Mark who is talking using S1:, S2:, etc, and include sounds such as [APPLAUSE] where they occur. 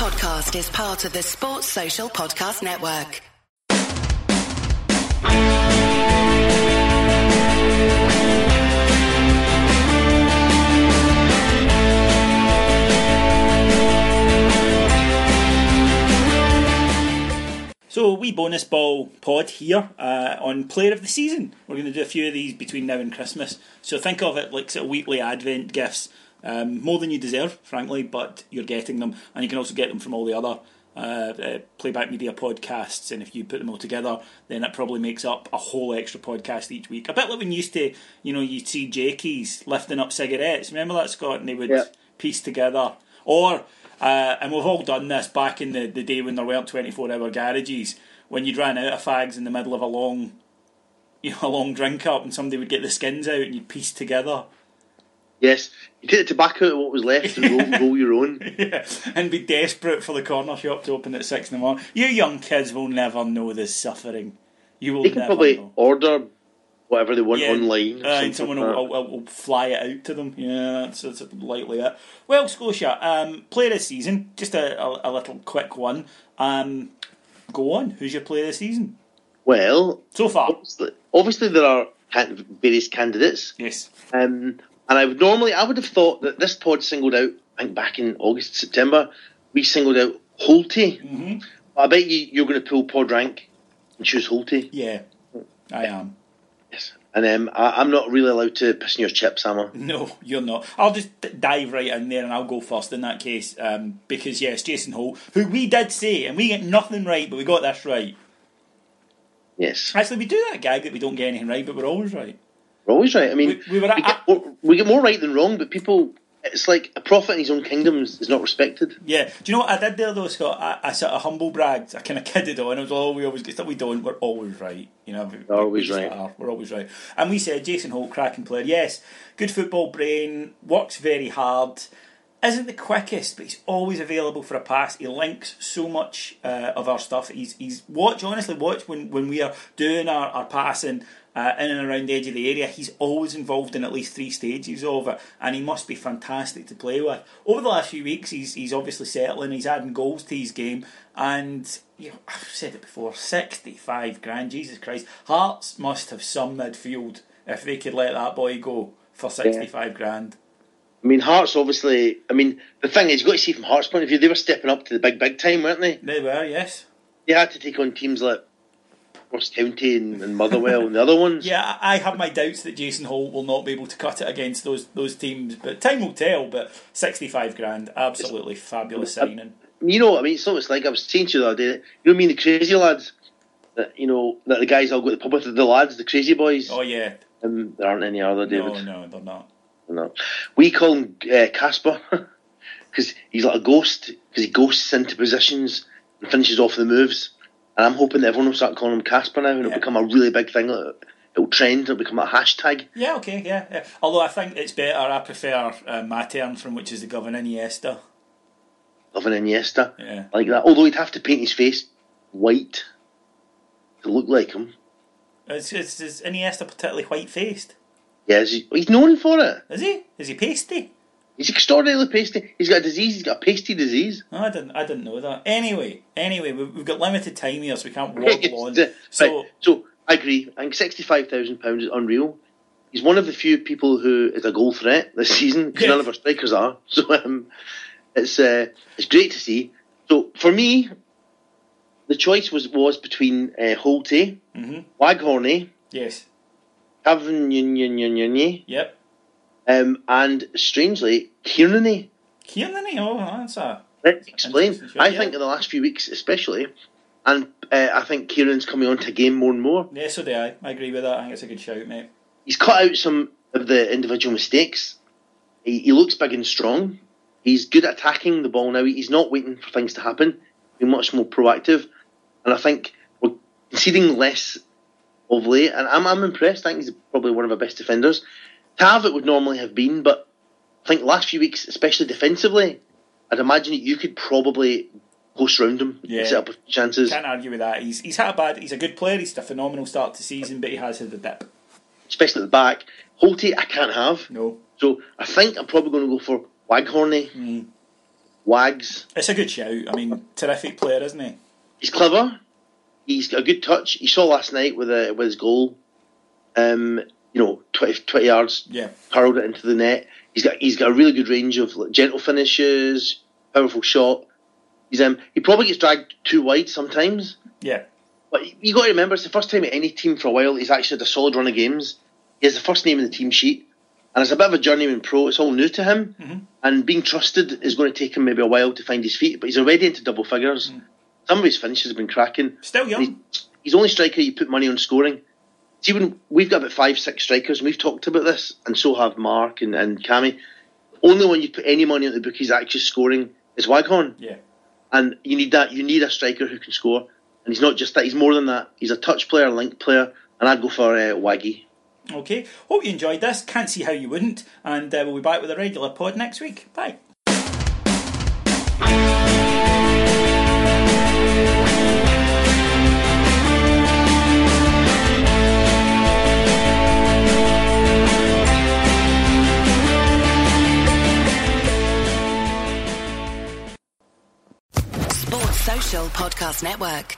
S1: podcast is part of the Sports Social Podcast Network.
S2: So, wee bonus ball pod here uh, on Player of the Season. We're going to do a few of these between now and Christmas. So, think of it like sort of weekly Advent gifts. Um, more than you deserve, frankly, but you're getting them. And you can also get them from all the other uh, uh, playback media podcasts. And if you put them all together, then it probably makes up a whole extra podcast each week. A bit like when you used to, you know, you'd see Jakies lifting up cigarettes. Remember that, Scott? And they would
S3: Yeah.
S2: piece together. Or, uh, and we've all done this back in the, the day when there weren't 24 hour garages, when you'd ran out of fags in the middle of a long, [LAUGHS] you know, a long drink up and somebody would get the skins out and you'd piece together.
S3: Yes, you take the tobacco out of what was left and roll, [LAUGHS] roll your own.
S2: yeah, and be desperate for the corner shop to open at six in the morning. You young kids will never know this suffering. You will
S3: They can
S2: never
S3: probably
S2: know.
S3: order whatever they want
S2: Yeah,
S3: online.
S2: uh, and someone
S3: like
S2: will, will, will fly it out to them. Yeah, that's, that's likely it. Well, Scotia, um, player of the season, just a, a, a little quick one. Um, go on, who's your player of the season.
S3: Well,
S2: so far?
S3: obviously, obviously there are various candidates,
S2: Yes.
S3: um, and I would normally I would have thought that this pod singled out. I think back in August September we singled out Holty.
S2: Mm-hmm.
S3: I bet you you're going to pull pod rank and choose Holty.
S2: Yeah, I am.
S3: Yes, and um, I, I'm not really allowed to piss in your chips, am I? [LAUGHS]
S2: No, you're not. I'll just d- dive right in there and I'll go first in that case. Um, because, yes, Jason Holt, who we did say, and we get nothing right, but we got this right.
S3: Yes,
S2: Actually, we do that gag that we don't get anything right, but we're always right.
S3: We're always right. I mean,
S2: We- we were at-
S3: we, get more, we get more right than wrong, but people. It's like a prophet in his own kingdom is, not respected.
S2: Yeah. Do you know what I did there, though, Scott? I, I sort of humble bragged. I kind of [LAUGHS] kidded on. I was, oh, we always get stuff we don't. We're always right. You know, we-
S3: Always
S2: we
S3: right.
S2: are. We're always right. And we said Jason Holt, cracking player. Yes, good football brain, works very hard. Isn't the quickest, but he's always available for a pass. He links so much uh, of our stuff. He's he's watch honestly watch when, when we are doing our, our passing uh, in and around the edge of the area. He's always involved in at least three stages of it, and he must be fantastic to play with. Over the last few weeks, he's he's obviously settling. He's adding goals to his game, and you know, I've said it before: sixty-five grand. Jesus Christ, Hearts must have some midfield if they could let that boy go for sixty-five grand.
S3: I mean, Hearts obviously. I mean, the thing is, you've got to see from Hearts' point of view, they were stepping up to the big, big time, weren't they?
S2: They were, yes.
S3: They had to take on teams like Ross County and, and Motherwell and the other ones.
S2: Yeah, I I have my doubts that Jason Holt will not be able to cut it against those those teams, but time will tell. But sixty-five grand, absolutely fabulous signing.
S3: You know, I mean, it's almost like I was saying to you the other day. You know, I mean, the crazy lads. That you know, that the guys I'll go to the pub with, the lads, the crazy boys.
S2: Oh yeah,
S3: Um, there aren't any other David.
S2: no, no, they're not.
S3: No. We call him uh, Casper [LAUGHS] because he's like a ghost because he ghosts into positions and finishes off the moves. And I'm hoping that everyone will start calling him Casper now and it'll
S2: Yeah.
S3: become a really big thing. It'll, trend. It'll become a hashtag.
S2: Yeah, okay, yeah, yeah. Although I think it's better. I prefer uh, my term from which is the governor Iniesta.
S3: an Iniesta
S2: Yeah.
S3: like that. Although he'd have to paint his face white to look like him.
S2: Is, is, is Iniesta particularly white-faced?
S3: Yeah, is he, he's known for it.
S2: Is he? Is he pasty?
S3: He's extraordinarily pasty. He's got a disease. He's got a pasty disease.
S2: No, I didn't. I didn't know that. Anyway, anyway, we've, we've got limited time here, so we can't waddle [LAUGHS] on.
S3: Right,
S2: So
S3: so I agree. I think sixty-five thousand pounds is unreal. He's one of the few people who is a goal threat this season because none of our strikers are. [LAUGHS] So um, it's uh, it's great to see. So for me, the choice was was between uh, Holt,
S2: Mhm.
S3: Waghorney,
S2: yes,
S3: Cavagny,
S2: yep.
S3: Um, and strangely Kieran.
S2: Kieran, oh, that's a
S3: Let's explain.
S2: Show,
S3: I
S2: yeah.
S3: think in the last few weeks, especially, and uh, I think Kieran's coming on to game more and more.
S2: yeah. So do I. I agree with that. I think it's a good shout, mate.
S3: He's cut out some of the individual mistakes. He, he looks big and strong. He's good at attacking the ball now. He's not waiting for things to happen. He's much more proactive, and I think we're conceding less of late. And I'm, I'm impressed. I think he's probably one of our best defenders. It would normally have been, but I think last few weeks, especially defensively, I'd imagine that you could probably post round him,
S2: Yeah.
S3: set up a chances.
S2: Can't argue with that. He's he's had a bad. He's a good player. He's had a phenomenal start to season, but he has had the dip.
S3: especially at the back. Holty, I can't have.
S2: No.
S3: So I think I'm probably going to go for Waghorney.
S2: Mm.
S3: Wags.
S2: It's a good shout. I mean, terrific player, isn't he?
S3: He's clever. He's got a good touch. You saw last night with a, with his goal. Um, you know, 20, 20 yards,
S2: Yeah.
S3: hurled it into the net. He's got he's got a really good range of like, gentle finishes, powerful shot. He's um he probably gets dragged too wide sometimes,
S2: Yeah.
S3: but you got to remember it's the first time at any team for a while he's actually had a solid run of games. He has the first name in the team sheet, and it's a bit of a journeyman pro. It's all new to him, and being trusted is going to take him maybe a while to find his feet. But he's already into double figures. Some of his finishes have been cracking.
S2: Still young.
S3: He's, he's only striker you put money on scoring. See, when we've got about five, six strikers, and we've talked about this, and so have Mark and, and Cammy. Only when you put any money on the book he's actually scoring is Waghorn.
S2: Yeah.
S3: And you need that. You need a striker who can score. And he's not just that. He's more than that. He's a touch player, link player, and I'd go for uh, Waggy.
S2: Okay. Hope you enjoyed this. Can't see how you wouldn't. And uh, we'll be back with a regular pod next week. Bye.
S1: Network.